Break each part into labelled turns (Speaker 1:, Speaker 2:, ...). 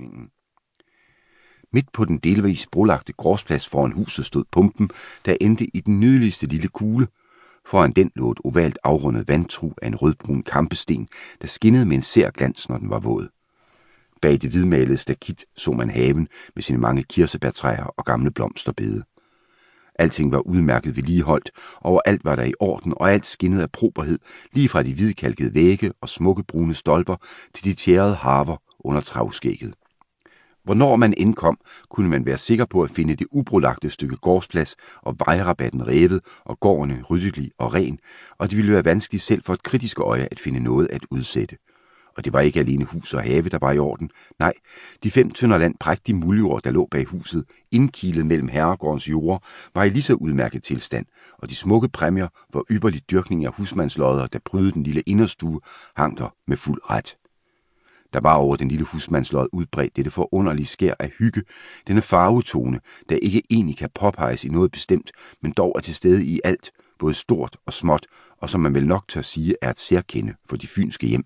Speaker 1: bygningen. Midt på den delvis brolagte gårdsplads foran huset stod pumpen, der endte i den nydeligste lille kugle. Foran den lå et ovalt afrundet vandtru af en rødbrun kampesten, der skinnede med en sær glans, når den var våd. Bag det hvidmalede stakit så man haven med sine mange kirsebærtræer og gamle blomsterbede. Alting var udmærket vedligeholdt, og var der i orden, og alt skinnede af properhed, lige fra de hvidkalkede vægge og smukke brune stolper til de tjærede harver under travskægget. Hvornår man indkom, kunne man være sikker på at finde det ubrolagte stykke gårdsplads og vejrabatten revet og gårdene ryddelig og ren, og det ville være vanskeligt selv for et kritisk øje at finde noget at udsætte. Og det var ikke alene hus og have, der var i orden. Nej, de fem tønder land prægtige muljord, der lå bag huset, indkilet mellem herregårdens jorder, var i lige så udmærket tilstand, og de smukke præmier for ypperlig dyrkning af husmandslodder, der prydede den lille inderstue, hang der med fuld ret. Der var over den lille husmandslod udbredt dette forunderlige skær af hygge, denne farvetone, der ikke egentlig kan påpeges i noget bestemt, men dog er til stede i alt, både stort og småt, og som man vel nok tør sige er et særkende for de fynske hjem.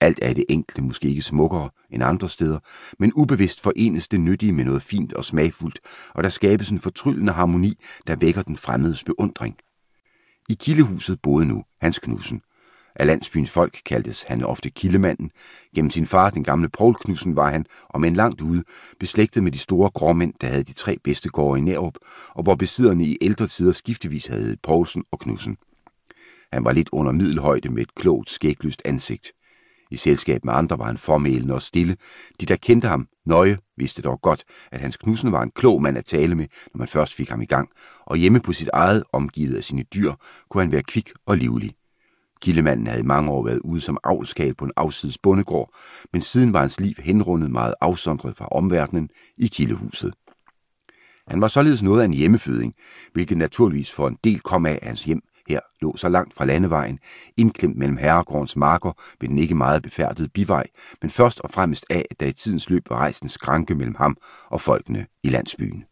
Speaker 1: Alt er det enkelte måske ikke smukkere end andre steder, men ubevidst forenes det nyttige med noget fint og smagfuldt, og der skabes en fortryllende harmoni, der vækker den fremmedes beundring. I kildehuset boede nu Hans Knudsen. Af landsbyens folk kaldtes han ofte Kildemanden. Gennem sin far, den gamle Poul Knudsen, var han, om en langt ude, beslægtet med de store gråmænd, der havde de tre bedste gårde i Nærup, og hvor besidderne i ældre tider skiftevis havde Poulsen og Knudsen. Han var lidt under middelhøjde med et klogt, skæglyst ansigt. I selskab med andre var han formælende og stille. De, der kendte ham nøje, vidste dog godt, at Hans Knudsen var en klog mand at tale med, når man først fik ham i gang, og hjemme på sit eget, omgivet af sine dyr, kunne han være kvik og livlig. Kildemanden havde i mange år været ude som avlskal på en afsides bondegård, men siden var hans liv henrundet meget afsondret fra omverdenen i kildehuset. Han var således noget af en hjemmeføding, hvilket naturligvis for en del kom af, at hans hjem her lå så langt fra landevejen, indklemt mellem herregårdens marker ved den ikke meget befærdede bivej, men først og fremmest af, at der i tidens løb var rejst en skranke mellem ham og folkene i landsbyen.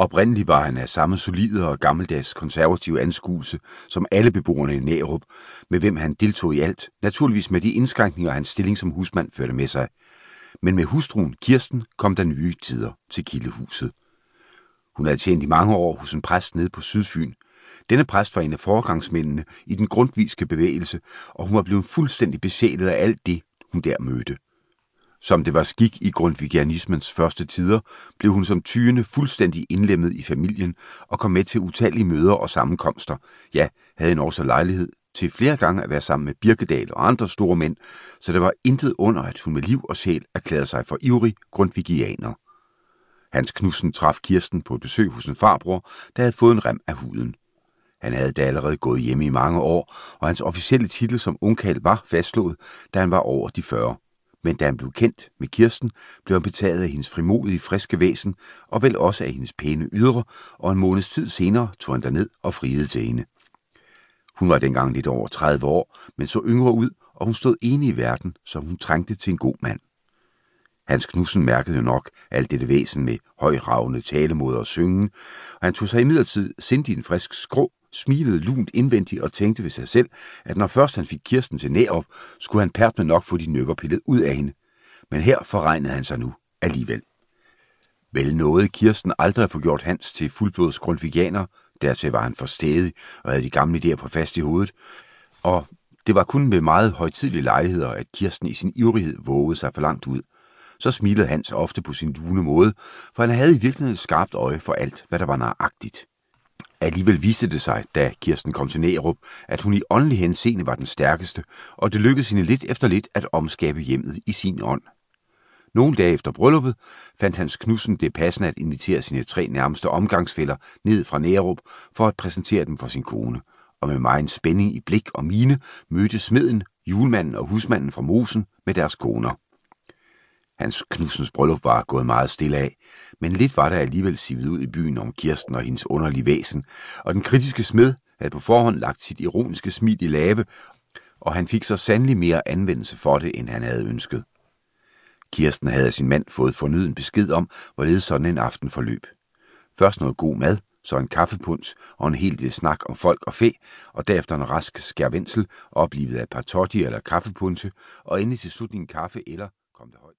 Speaker 1: Oprindeligt var han af samme solide og gammeldags konservative anskuelse som alle beboerne i Nærup, med hvem han deltog i alt, naturligvis med de indskrænkninger, hans stilling som husmand førte med sig. Men med hustruen Kirsten kom der nye tider til kildehuset. Hun havde tjent i mange år hos en præst nede på Sydfyn, denne præst var en af foregangsmændene i den grundviske bevægelse, og hun var blevet fuldstændig besjælet af alt det, hun der mødte. Som det var skik i grundvigianismens første tider, blev hun som tyende fuldstændig indlemmet i familien og kom med til utallige møder og sammenkomster. Ja, havde en også lejlighed til flere gange at være sammen med Birkedal og andre store mænd, så det var intet under, at hun med liv og sjæl erklærede sig for ivrig grundvigianer. Hans Knudsen traf Kirsten på et besøg hos en farbror, der havde fået en rem af huden. Han havde da allerede gået hjemme i mange år, og hans officielle titel som ungkald var fastslået, da han var over de 40. Men da han blev kendt med Kirsten, blev han betaget af hendes frimodige, friske væsen, og vel også af hendes pæne ydre, og en måneds tid senere tog han ned og friede til hende. Hun var dengang lidt over 30 år, men så yngre ud, og hun stod enig i verden, som hun trængte til en god mand. Hans Knudsen mærkede jo nok alt dette væsen med højravende talemåder og synge, og han tog sig imidlertid sindig en frisk skrå smilede lunt indvendigt og tænkte ved sig selv, at når først han fik Kirsten til nærop, skulle han pært med nok få de nykker pillet ud af hende. Men her forregnede han sig nu alligevel. Vel nåede Kirsten aldrig at få gjort Hans til fuldblods grundvigianer, dertil var han for stedig og havde de gamle idéer på fast i hovedet, og det var kun med meget højtidlige lejligheder, at Kirsten i sin ivrighed vågede sig for langt ud. Så smilede Hans ofte på sin lune måde, for han havde i virkeligheden et skarpt øje for alt, hvad der var nøjagtigt. Alligevel viste det sig, da Kirsten kom til Nærup, at hun i åndelig henseende var den stærkeste, og det lykkedes hende lidt efter lidt at omskabe hjemmet i sin ånd. Nogle dage efter brylluppet fandt Hans Knudsen det passende at invitere sine tre nærmeste omgangsfælder ned fra Nærup for at præsentere dem for sin kone. Og med meget spænding i blik og mine mødte smeden, julemanden og husmanden fra Mosen med deres koner. Hans Knudsens bryllup var gået meget stille af, men lidt var der alligevel sivet ud i byen om Kirsten og hendes underlige væsen, og den kritiske smed havde på forhånd lagt sit ironiske smil i lave, og han fik så sandelig mere anvendelse for det, end han havde ønsket. Kirsten havde sin mand fået fornyet besked om, hvorledes sådan en aften forløb. Først noget god mad, så en kaffepunds og en hel del snak om folk og fæ, og derefter en rask skærvensel, oplivet af et par eller kaffepunse, og endelig til slutningen kaffe eller, kom det højt.